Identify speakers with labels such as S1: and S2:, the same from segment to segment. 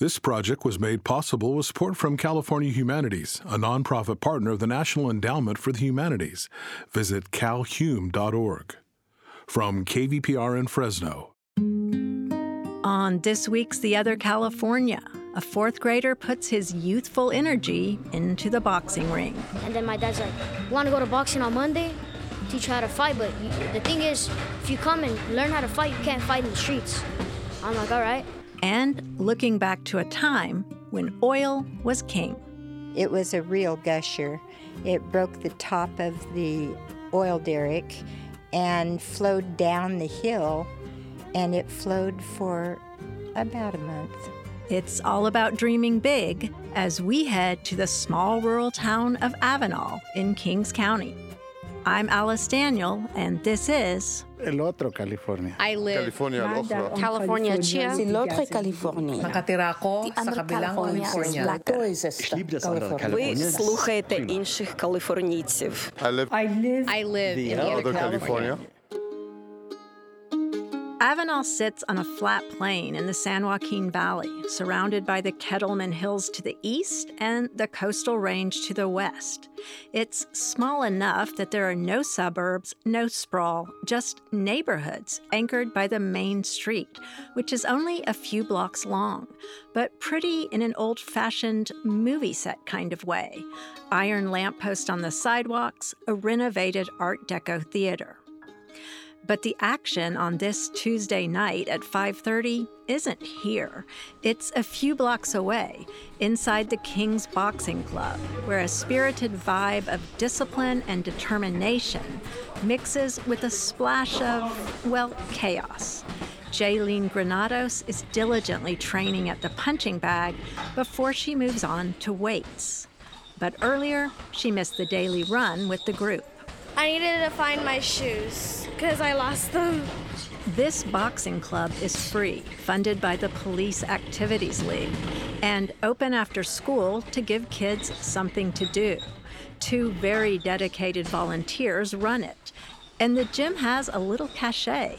S1: This project was made possible with support from California Humanities, a nonprofit partner of the National Endowment for the Humanities. Visit calhum.org. From KVPR in Fresno.
S2: On this week's The Other California, a fourth grader puts his youthful energy into the boxing ring.
S3: And then my dad's like, "Want to go to boxing on Monday? Teach you how to fight, but you, the thing is, if you come and learn how to fight, you can't fight in the streets." I'm like, "All right."
S2: And looking back to a time when oil was king.
S4: It was a real gusher. It broke the top of the oil derrick and flowed down the hill, and it flowed for about a month.
S2: It's all about dreaming big as we head to the small rural town of Avenal in Kings County. I'm Alice Daniel, and this is
S5: El otro California.
S6: I live
S7: California, al otro.
S6: California Chia.
S8: Si l'autre California.
S9: Накатira ako sa kabilang California.
S8: То есть это
S6: Ви слухаєте інших каліфорнійців.
S7: I live
S6: I live in the other
S7: other California.
S2: Avenal sits on a flat plain in the San Joaquin Valley, surrounded by the Kettleman Hills to the east and the coastal range to the west. It's small enough that there are no suburbs, no sprawl, just neighborhoods anchored by the main street, which is only a few blocks long, but pretty in an old fashioned movie set kind of way. Iron lamppost on the sidewalks, a renovated Art Deco theater. But the action on this Tuesday night at 5:30 isn't here. It's a few blocks away, inside the King's Boxing Club, where a spirited vibe of discipline and determination mixes with a splash of, well, chaos. Jaylene Granados is diligently training at the punching bag before she moves on to weights. But earlier, she missed the daily run with the group.
S10: I needed to find my shoes because I lost them.
S2: This boxing club is free, funded by the Police Activities League, and open after school to give kids something to do. Two very dedicated volunteers run it, and the gym has a little cachet.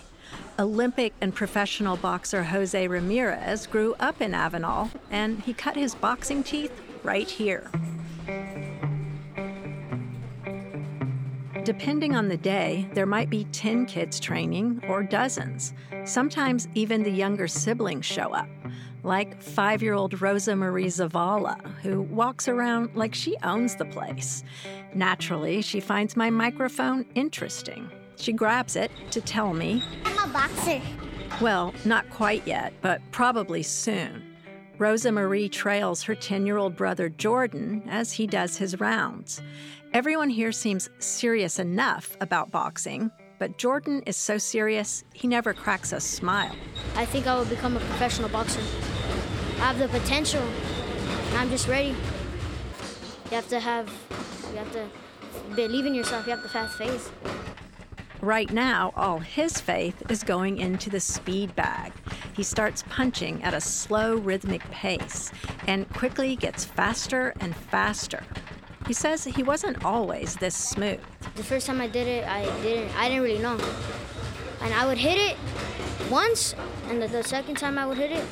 S2: Olympic and professional boxer Jose Ramirez grew up in Avenal, and he cut his boxing teeth right here. Depending on the day, there might be 10 kids training or dozens. Sometimes even the younger siblings show up, like five year old Rosa Marie Zavala, who walks around like she owns the place. Naturally, she finds my microphone interesting. She grabs it to tell me,
S3: I'm a boxer.
S2: well, not quite yet, but probably soon. Rosa Marie trails her 10 year old brother Jordan as he does his rounds. Everyone here seems serious enough about boxing, but Jordan is so serious, he never cracks a smile.
S3: I think I will become a professional boxer. I have the potential, I'm just ready. You have to have, you have to believe in yourself. You have to have faith.
S2: Right now, all his faith is going into the speed bag. He starts punching at a slow, rhythmic pace and quickly gets faster and faster. He says he wasn't always this smooth.
S3: The first time I did it, I didn't, I didn't really know, and I would hit it once, and the, the second time I would hit it,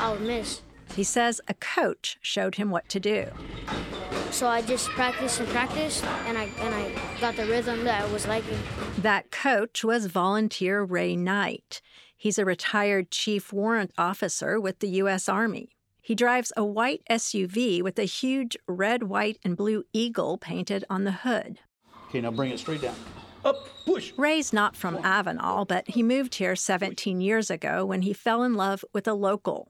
S3: I would miss.
S2: He says a coach showed him what to do.
S3: So I just practiced and practiced, and I and I got the rhythm that I was liking.
S2: That coach was volunteer Ray Knight. He's a retired chief warrant officer with the U.S. Army. He drives a white SUV with a huge red, white, and blue eagle painted on the hood.
S11: Okay, now bring it straight down. Up, push.
S2: Ray's not from Avenal, but he moved here 17 years ago when he fell in love with a local.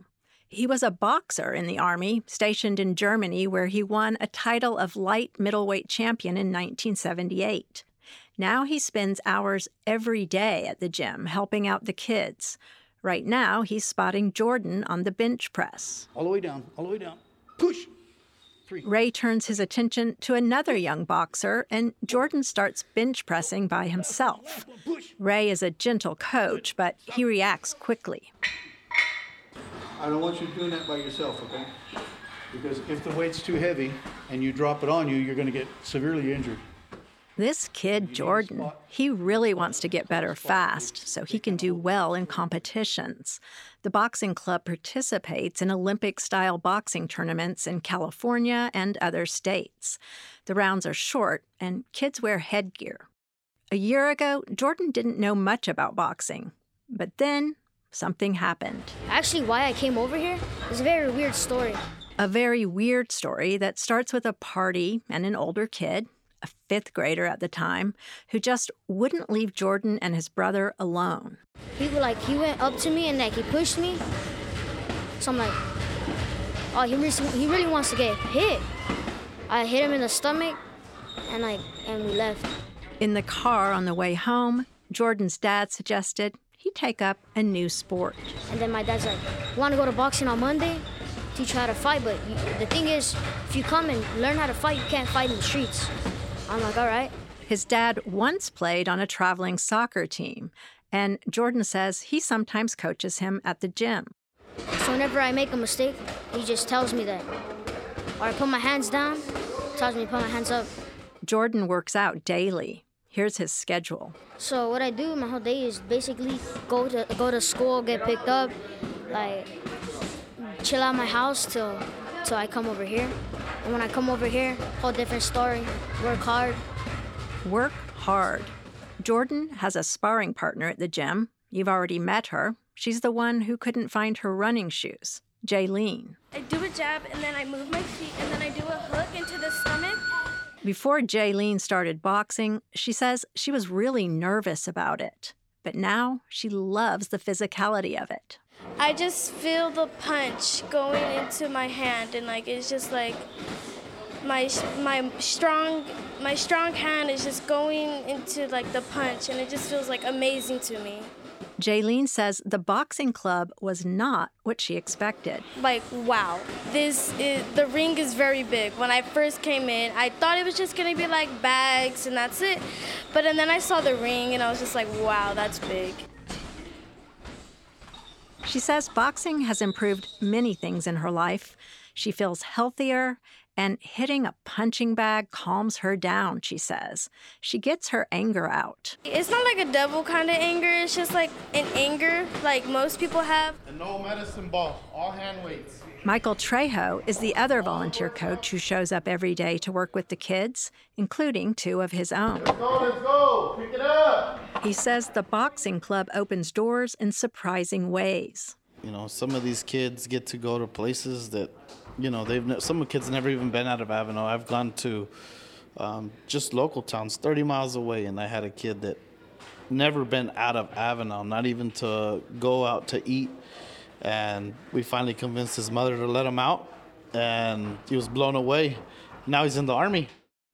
S2: He was a boxer in the Army, stationed in Germany, where he won a title of light middleweight champion in 1978. Now he spends hours every day at the gym helping out the kids. Right now, he's spotting Jordan on the bench press.
S11: All the way down, all the way down. Push. Three.
S2: Ray turns his attention to another young boxer, and Jordan starts bench pressing by himself. Ray is a gentle coach, but he reacts quickly.
S11: I don't want you doing that by yourself, okay? Because if the weight's too heavy and you drop it on you, you're going to get severely injured.
S2: This kid, Jordan, he really wants to get better fast so he can do well in competitions. The boxing club participates in Olympic style boxing tournaments in California and other states. The rounds are short, and kids wear headgear. A year ago, Jordan didn't know much about boxing, but then something happened.
S3: Actually, why I came over here is a very weird story.
S2: A very weird story that starts with a party and an older kid, a fifth grader at the time, who just wouldn't leave Jordan and his brother alone.
S3: He was like he went up to me and like he pushed me. So I'm like, oh, he really, he really wants to get hit. I hit him in the stomach, and like and we left.
S2: In the car on the way home, Jordan's dad suggested he take up a new sport.
S3: And then my dad's like, "Want to go to boxing on Monday?" Teach you how to fight, but you, the thing is, if you come and learn how to fight, you can't fight in the streets. I'm like, all right.
S2: His dad once played on a traveling soccer team, and Jordan says he sometimes coaches him at the gym.
S3: So whenever I make a mistake, he just tells me that. Or I put my hands down, tells me to put my hands up.
S2: Jordan works out daily. Here's his schedule.
S3: So what I do my whole day is basically go to go to school, get picked up, like chill out my house till till I come over here. And when I come over here, whole different story. Work hard.
S2: Work hard. Jordan has a sparring partner at the gym. You've already met her. She's the one who couldn't find her running shoes, Jaylene.
S10: I do a jab and then I move my feet and then I do a hook into the stomach.
S2: Before Jaylene started boxing, she says she was really nervous about it. But now she loves the physicality of it.
S10: I just feel the punch going into my hand, and like it's just like my my strong my strong hand is just going into like the punch, and it just feels like amazing to me.
S2: Jaylene says the boxing club was not what she expected.
S10: Like, wow, this is the ring is very big. When I first came in, I thought it was just gonna be like bags and that's it. But and then I saw the ring and I was just like, wow, that's big.
S2: She says boxing has improved many things in her life. She feels healthier, and hitting a punching bag calms her down, she says. She gets her anger out.
S10: It's not like a devil kind of anger, it's just like an anger like most people have.
S11: And no medicine ball, all hand weights.
S2: Michael Trejo is the other volunteer coach who shows up every day to work with the kids, including two of his own.
S11: Let's go, let's go, pick it up.
S2: He says the boxing club opens doors in surprising ways.
S5: You know, some of these kids get to go to places that, you know, they've ne- some of the kids never even been out of Avenal. I've gone to um, just local towns, 30 miles away, and I had a kid that never been out of Avenal, not even to go out to eat and we finally convinced his mother to let him out and he was blown away now he's in the army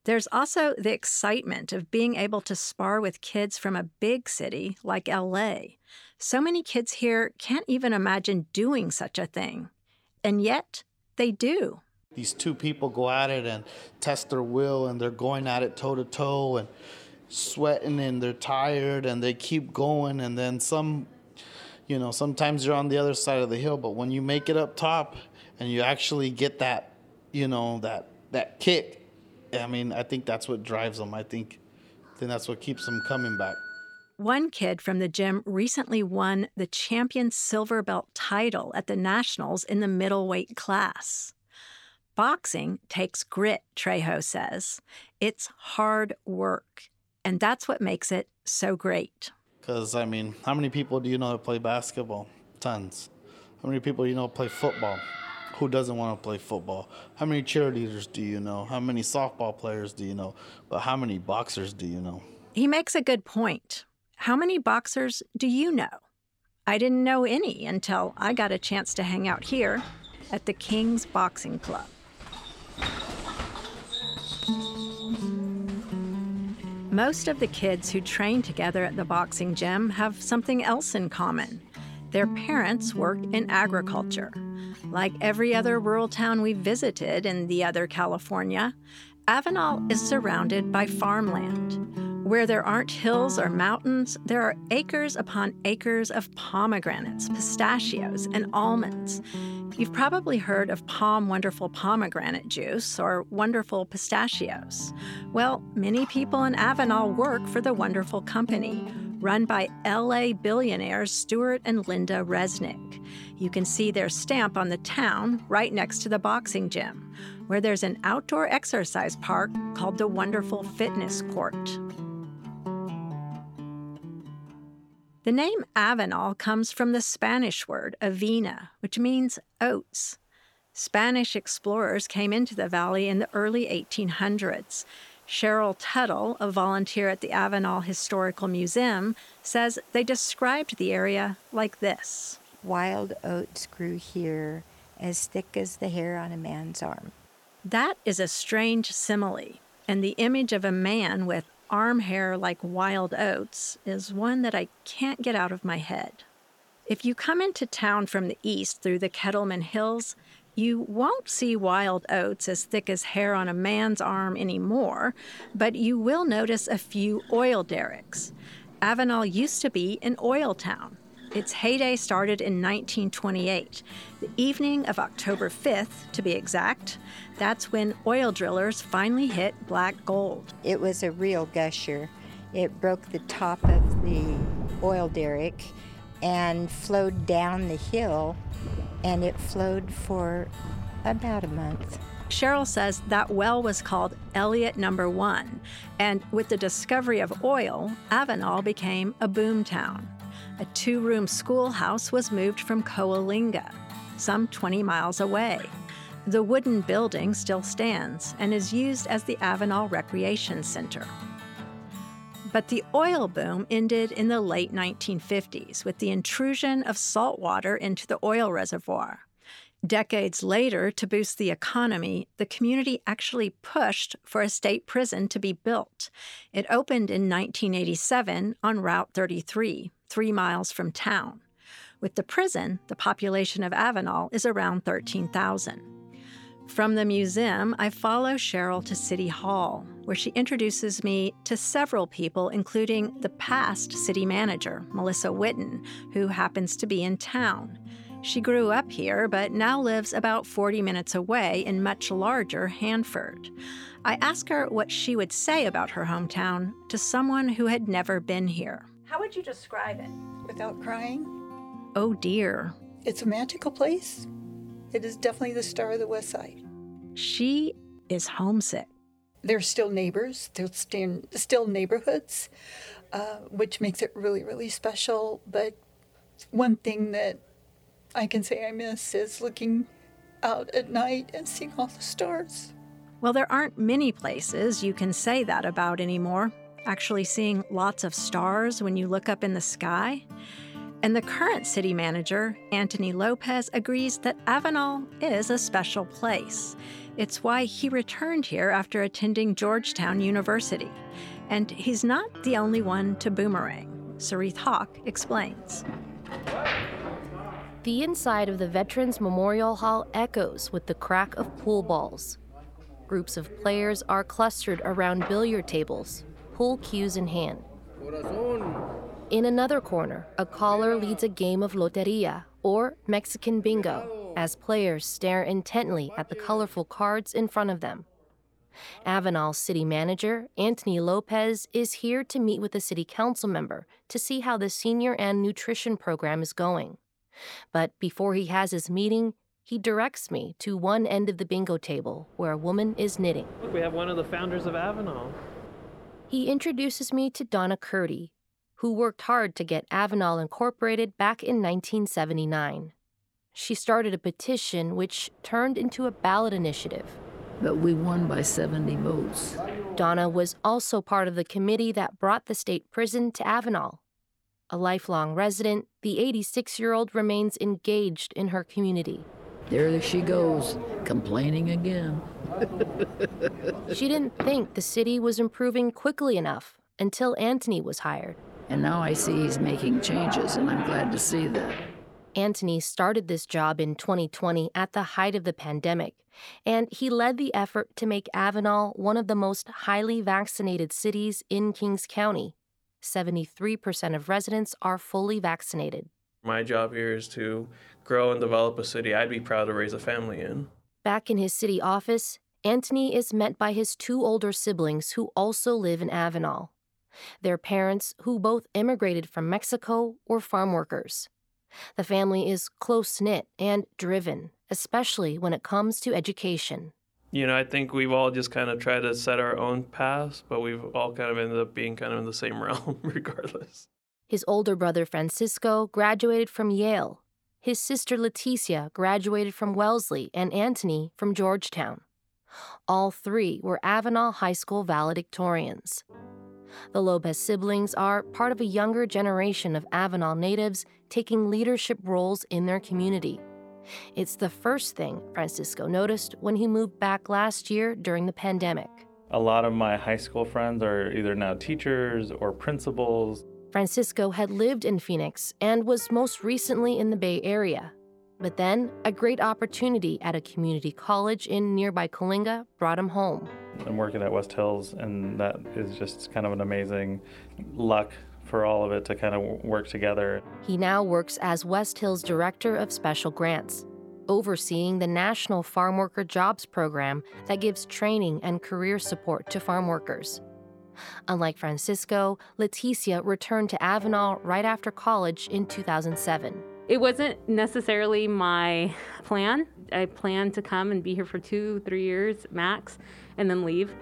S2: there's also the excitement of being able to spar with kids from a big city like LA. So many kids here can't even imagine doing such a thing. And yet, they do.
S5: These two people go at it and test their will, and they're going at it toe to toe and sweating, and they're tired, and they keep going. And then some you know, sometimes you're on the other side of the hill, but when you make it up top and you actually get that, you know, that that kick, I mean, I think that's what drives them. I think, I think that's what keeps them coming back.
S2: One kid from the gym recently won the champion silver belt title at the nationals in the middleweight class. Boxing takes grit, Trejo says. It's hard work, and that's what makes it so great.
S5: Because, I mean, how many people do you know that play basketball? Tons. How many people do you know play football? Who doesn't want to play football? How many cheerleaders do you know? How many softball players do you know? But how many boxers do you know?
S2: He makes a good point. How many boxers do you know? I didn't know any until I got a chance to hang out here at the King's Boxing Club. Most of the kids who train together at the boxing gym have something else in common. Their parents work in agriculture. Like every other rural town we've visited in the other California, Avenal is surrounded by farmland. Where there aren't hills or mountains, there are acres upon acres of pomegranates, pistachios, and almonds. You've probably heard of POM Wonderful Pomegranate Juice or Wonderful Pistachios. Well, many people in Avenal work for the Wonderful Company, run by LA billionaires Stuart and Linda Resnick. You can see their stamp on the town right next to the boxing gym, where there's an outdoor exercise park called the Wonderful Fitness Court. The name Avenal comes from the Spanish word avena, which means oats. Spanish explorers came into the valley in the early 1800s. Cheryl Tuttle, a volunteer at the Avenal Historical Museum, says they described the area like this
S4: Wild oats grew here as thick as the hair on a man's arm.
S2: That is a strange simile, and the image of a man with arm hair like wild oats is one that I can't get out of my head. If you come into town from the east through the Kettleman Hills, you won't see wild oats as thick as hair on a man's arm anymore, but you will notice a few oil derricks. Avenal used to be an oil town. Its heyday started in 1928, the evening of October 5th, to be exact. That's when oil drillers finally hit black gold.
S4: It was a real gusher. It broke the top of the oil derrick and flowed down the hill, and it flowed for about a month.
S2: Cheryl says that well was called Elliott Number One, and with the discovery of oil, Avenal became a boom town. A two room schoolhouse was moved from Coalinga, some 20 miles away. The wooden building still stands and is used as the Avenal Recreation Center. But the oil boom ended in the late 1950s with the intrusion of salt water into the oil reservoir. Decades later, to boost the economy, the community actually pushed for a state prison to be built. It opened in 1987 on Route 33, three miles from town. With the prison, the population of Avenal is around 13,000. From the museum, I follow Cheryl to City Hall, where she introduces me to several people, including the past city manager, Melissa Witten, who happens to be in town. She grew up here, but now lives about 40 minutes away in much larger Hanford. I ask her what she would say about her hometown to someone who had never been here. How would you describe it?
S7: Without crying?
S2: Oh dear.
S7: It's a magical place. It is definitely the star of the West Side.
S2: She is homesick.
S7: There's still neighbors, there's still neighborhoods, uh, which makes it really, really special. But one thing that I can say I miss is looking out at night and seeing all the stars.
S2: Well, there aren't many places you can say that about anymore. Actually, seeing lots of stars when you look up in the sky. And the current city manager, Anthony Lopez, agrees that Avenal is a special place. It's why he returned here after attending Georgetown University. And he's not the only one to boomerang. Sarith Hawk explains.
S12: The inside of the Veterans Memorial Hall echoes with the crack of pool balls. Groups of players are clustered around billiard tables, pool cues in hand. In another corner, a caller leads a game of loteria, or Mexican bingo, as players stare intently at the colorful cards in front of them. Avenal city manager, Anthony Lopez, is here to meet with a city council member to see how the senior and nutrition program is going. But before he has his meeting, he directs me to one end of the bingo table where a woman is knitting.
S13: Look, we have one of the founders of Avenal.
S12: He introduces me to Donna Curdy, who worked hard to get Avenal incorporated back in 1979. She started a petition which turned into a ballot initiative.
S14: But we won by 70 votes.
S12: Donna was also part of the committee that brought the state prison to Avenal. A lifelong resident, the 86 year old remains engaged in her community.
S14: There she goes, complaining again.
S12: She didn't think the city was improving quickly enough until Anthony was hired.
S14: And now I see he's making changes, and I'm glad to see that.
S12: Anthony started this job in 2020 at the height of the pandemic, and he led the effort to make Avenal one of the most highly vaccinated cities in Kings County. 73% of residents are fully vaccinated.
S13: My job here is to grow and develop a city I'd be proud to raise a family in.
S12: Back in his city office, Anthony is met by his two older siblings who also live in Avenal. Their parents, who both immigrated from Mexico, were farm workers. The family is close knit and driven, especially when it comes to education.
S13: You know, I think we've all just kind of tried to set our own paths, but we've all kind of ended up being kind of in the same realm regardless.
S12: His older brother Francisco graduated from Yale. His sister Leticia graduated from Wellesley and Anthony from Georgetown. All three were Avenal High School valedictorians. The Lopez siblings are part of a younger generation of Avenal natives taking leadership roles in their community. It's the first thing Francisco noticed when he moved back last year during the pandemic.
S15: A lot of my high school friends are either now teachers or principals.
S12: Francisco had lived in Phoenix and was most recently in the Bay Area. But then, a great opportunity at a community college in nearby Coalinga brought him home.
S15: I'm working at West Hills, and that is just kind of an amazing luck for all of it to kind of work together.
S12: He now works as West Hills Director of Special Grants, overseeing the National Farm Worker Jobs Program that gives training and career support to farm workers. Unlike Francisco, Leticia returned to Avenal right after college in 2007.
S16: It wasn't necessarily my plan. I planned to come and be here for two, three years max, and then leave.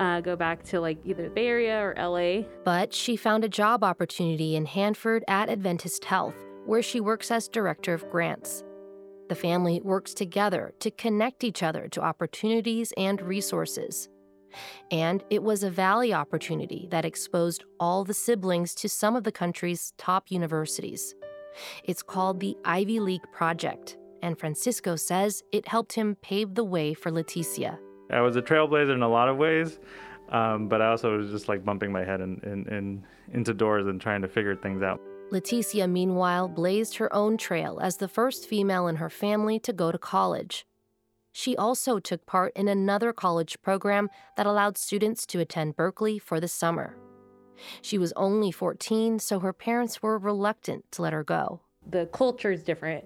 S16: Uh, go back to like either the Bay Area or LA.
S12: But she found a job opportunity in Hanford at Adventist Health, where she works as director of grants. The family works together to connect each other to opportunities and resources. And it was a Valley opportunity that exposed all the siblings to some of the country's top universities. It's called the Ivy League Project, and Francisco says it helped him pave the way for Leticia.
S15: I was a trailblazer in a lot of ways, um, but I also was just like bumping my head in, in, in, into doors and trying to figure things out.
S12: Leticia, meanwhile, blazed her own trail as the first female in her family to go to college. She also took part in another college program that allowed students to attend Berkeley for the summer. She was only 14, so her parents were reluctant to let her go.
S16: The culture is different.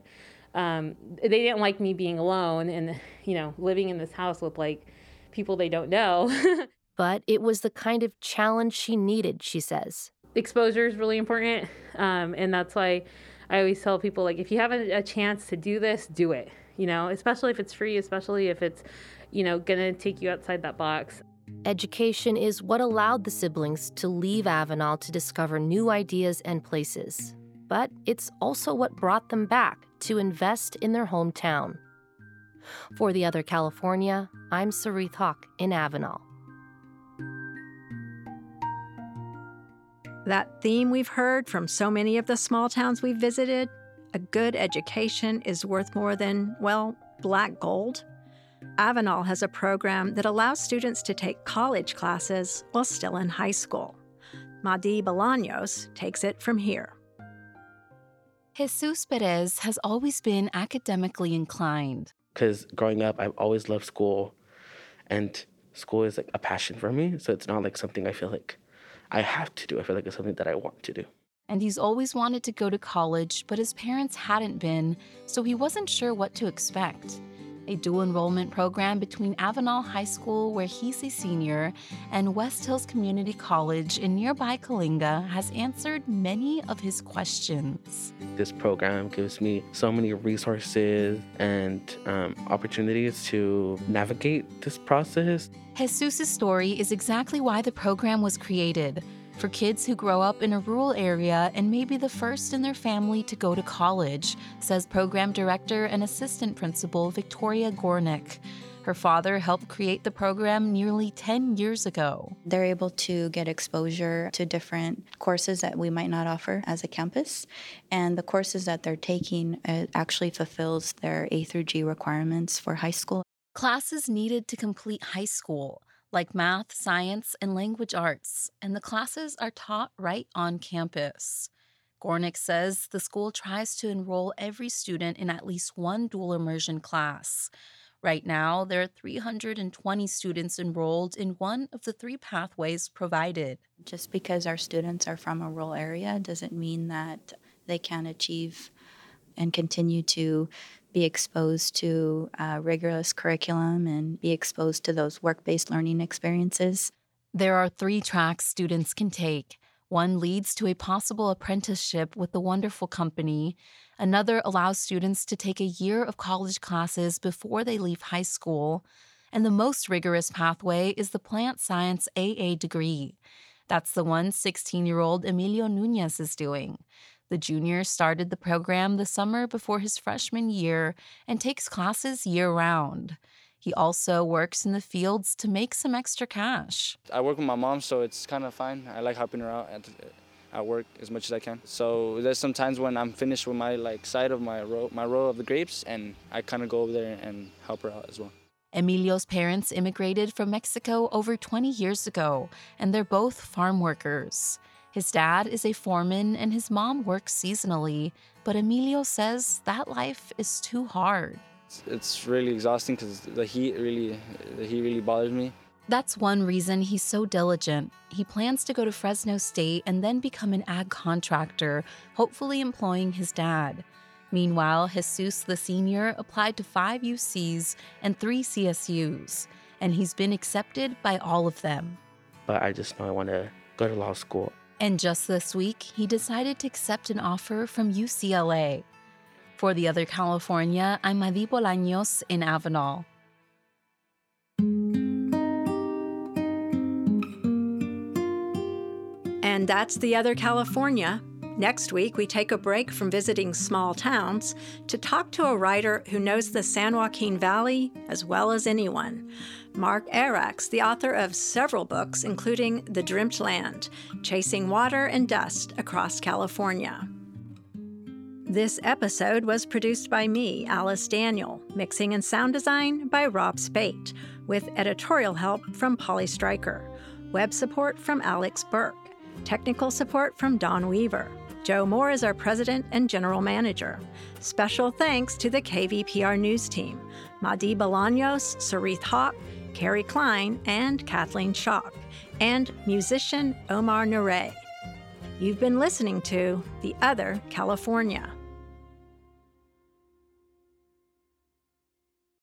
S16: Um, they didn't like me being alone and, you know, living in this house with like people they don't know.
S12: but it was the kind of challenge she needed, she says.
S16: Exposure is really important. Um, and that's why I always tell people like, if you have a, a chance to do this, do it, you know, especially if it's free, especially if it's, you know, to take you outside that box.
S12: Education is what allowed the siblings to leave Avenal to discover new ideas and places. But it's also what brought them back to invest in their hometown. For the other California, I'm Sarith Hawk in Avenal.
S2: That theme we've heard from so many of the small towns we've visited a good education is worth more than, well, black gold. Avenal has a program that allows students to take college classes while still in high school. Madi Bolaños takes it from here.
S17: Jesus Perez has always been academically inclined.
S18: Because growing up, I've always loved school, and school is like a passion for me. So it's not like something I feel like I have to do. I feel like it's something that I want to do.
S17: And he's always wanted to go to college, but his parents hadn't been, so he wasn't sure what to expect a dual enrollment program between Avenal High School, where he's a senior, and West Hills Community College in nearby Coalinga has answered many of his questions.
S18: This program gives me so many resources and um, opportunities to navigate this process.
S17: Jesus' story is exactly why the program was created for kids who grow up in a rural area and may be the first in their family to go to college, says program director and assistant principal Victoria Gornick. Her father helped create the program nearly 10 years ago.
S19: They're able to get exposure to different courses that we might not offer as a campus. And the courses that they're taking uh, actually fulfills their A through G requirements for high school.
S17: Classes needed to complete high school like math, science, and language arts, and the classes are taught right on campus. Gornick says the school tries to enroll every student in at least one dual immersion class. Right now, there are 320 students enrolled in one of the three pathways provided.
S19: Just because our students are from a rural area doesn't mean that they can't achieve and continue to be exposed to uh, rigorous curriculum and be exposed to those work based learning experiences.
S17: There are three tracks students can take. One leads to a possible apprenticeship with the wonderful company. Another allows students to take a year of college classes before they leave high school. And the most rigorous pathway is the plant science AA degree. That's the one 16 year old Emilio Nunez is doing. The junior started the program the summer before his freshman year and takes classes year round. He also works in the fields to make some extra cash.
S20: I work with my mom, so it's kind of fine. I like helping her out at, at work as much as I can. So there's some times when I'm finished with my like side of my row, my row of the grapes, and I kind of go over there and help her out as well.
S17: Emilio's parents immigrated from Mexico over 20 years ago, and they're both farm workers. His dad is a foreman and his mom works seasonally, but Emilio says that life is too hard.
S20: It's really exhausting because the heat really, the heat really bothers me.
S17: That's one reason he's so diligent. He plans to go to Fresno State and then become an ag contractor, hopefully employing his dad. Meanwhile, Jesus the senior applied to five UCs and three CSUs, and he's been accepted by all of them.
S18: But I just know I want to go to law school.
S17: And just this week, he decided to accept an offer from UCLA. For the other California, I'm Madi Bolaños in Avenal.
S2: And that's the other California. Next week, we take a break from visiting small towns to talk to a writer who knows the San Joaquin Valley as well as anyone. Mark Arax, the author of several books, including The Dreamt Land Chasing Water and Dust Across California. This episode was produced by me, Alice Daniel, mixing and sound design by Rob Spate, with editorial help from Polly Stryker, web support from Alex Burke, technical support from Don Weaver. Joe Moore is our president and general manager. Special thanks to the KVPR news team Madi Bolaños, Sarith Hawk, Carrie Klein, and Kathleen Schock, and musician Omar Nure. You've been listening to The Other California.